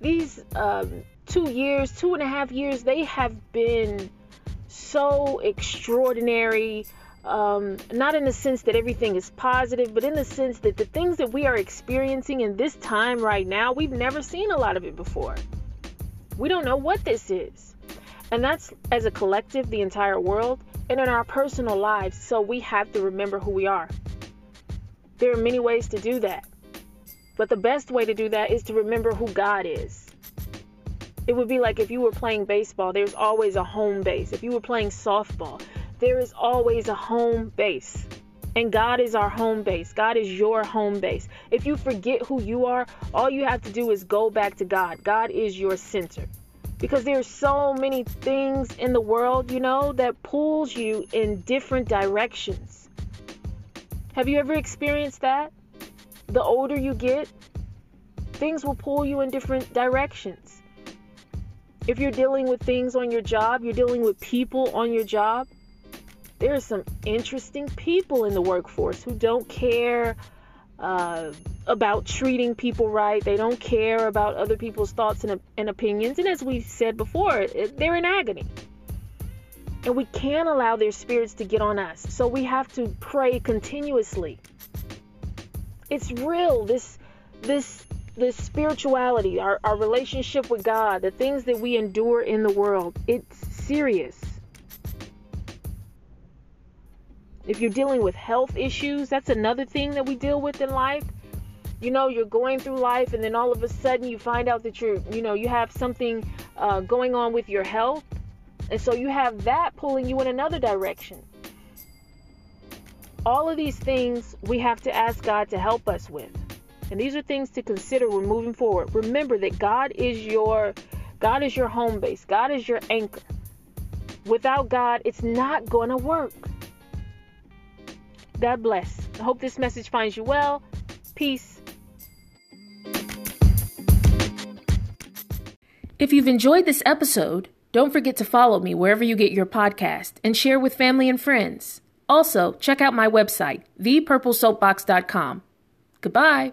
These um, two years, two and a half years, they have been so extraordinary. Um, not in the sense that everything is positive, but in the sense that the things that we are experiencing in this time right now, we've never seen a lot of it before. We don't know what this is. And that's as a collective, the entire world, and in our personal lives. So we have to remember who we are. There are many ways to do that. But the best way to do that is to remember who God is. It would be like if you were playing baseball, there's always a home base. If you were playing softball, there is always a home base. And God is our home base. God is your home base. If you forget who you are, all you have to do is go back to God. God is your center. Because there's so many things in the world, you know, that pulls you in different directions. Have you ever experienced that? The older you get, things will pull you in different directions. If you're dealing with things on your job, you're dealing with people on your job, there are some interesting people in the workforce who don't care uh, about treating people right. They don't care about other people's thoughts and, and opinions. And as we said before, they're in agony. And we can't allow their spirits to get on us. So we have to pray continuously. It's real. This this this spirituality, our, our relationship with God, the things that we endure in the world, it's serious. If you're dealing with health issues, that's another thing that we deal with in life. You know, you're going through life, and then all of a sudden you find out that you're, you know, you have something uh, going on with your health. And so you have that pulling you in another direction. All of these things we have to ask God to help us with. And these are things to consider when moving forward. Remember that God is your God is your home base. God is your anchor. Without God, it's not going to work. God bless. I hope this message finds you well. Peace. If you've enjoyed this episode, don't forget to follow me wherever you get your podcast and share with family and friends. Also, check out my website, thepurplesoapbox.com. Goodbye.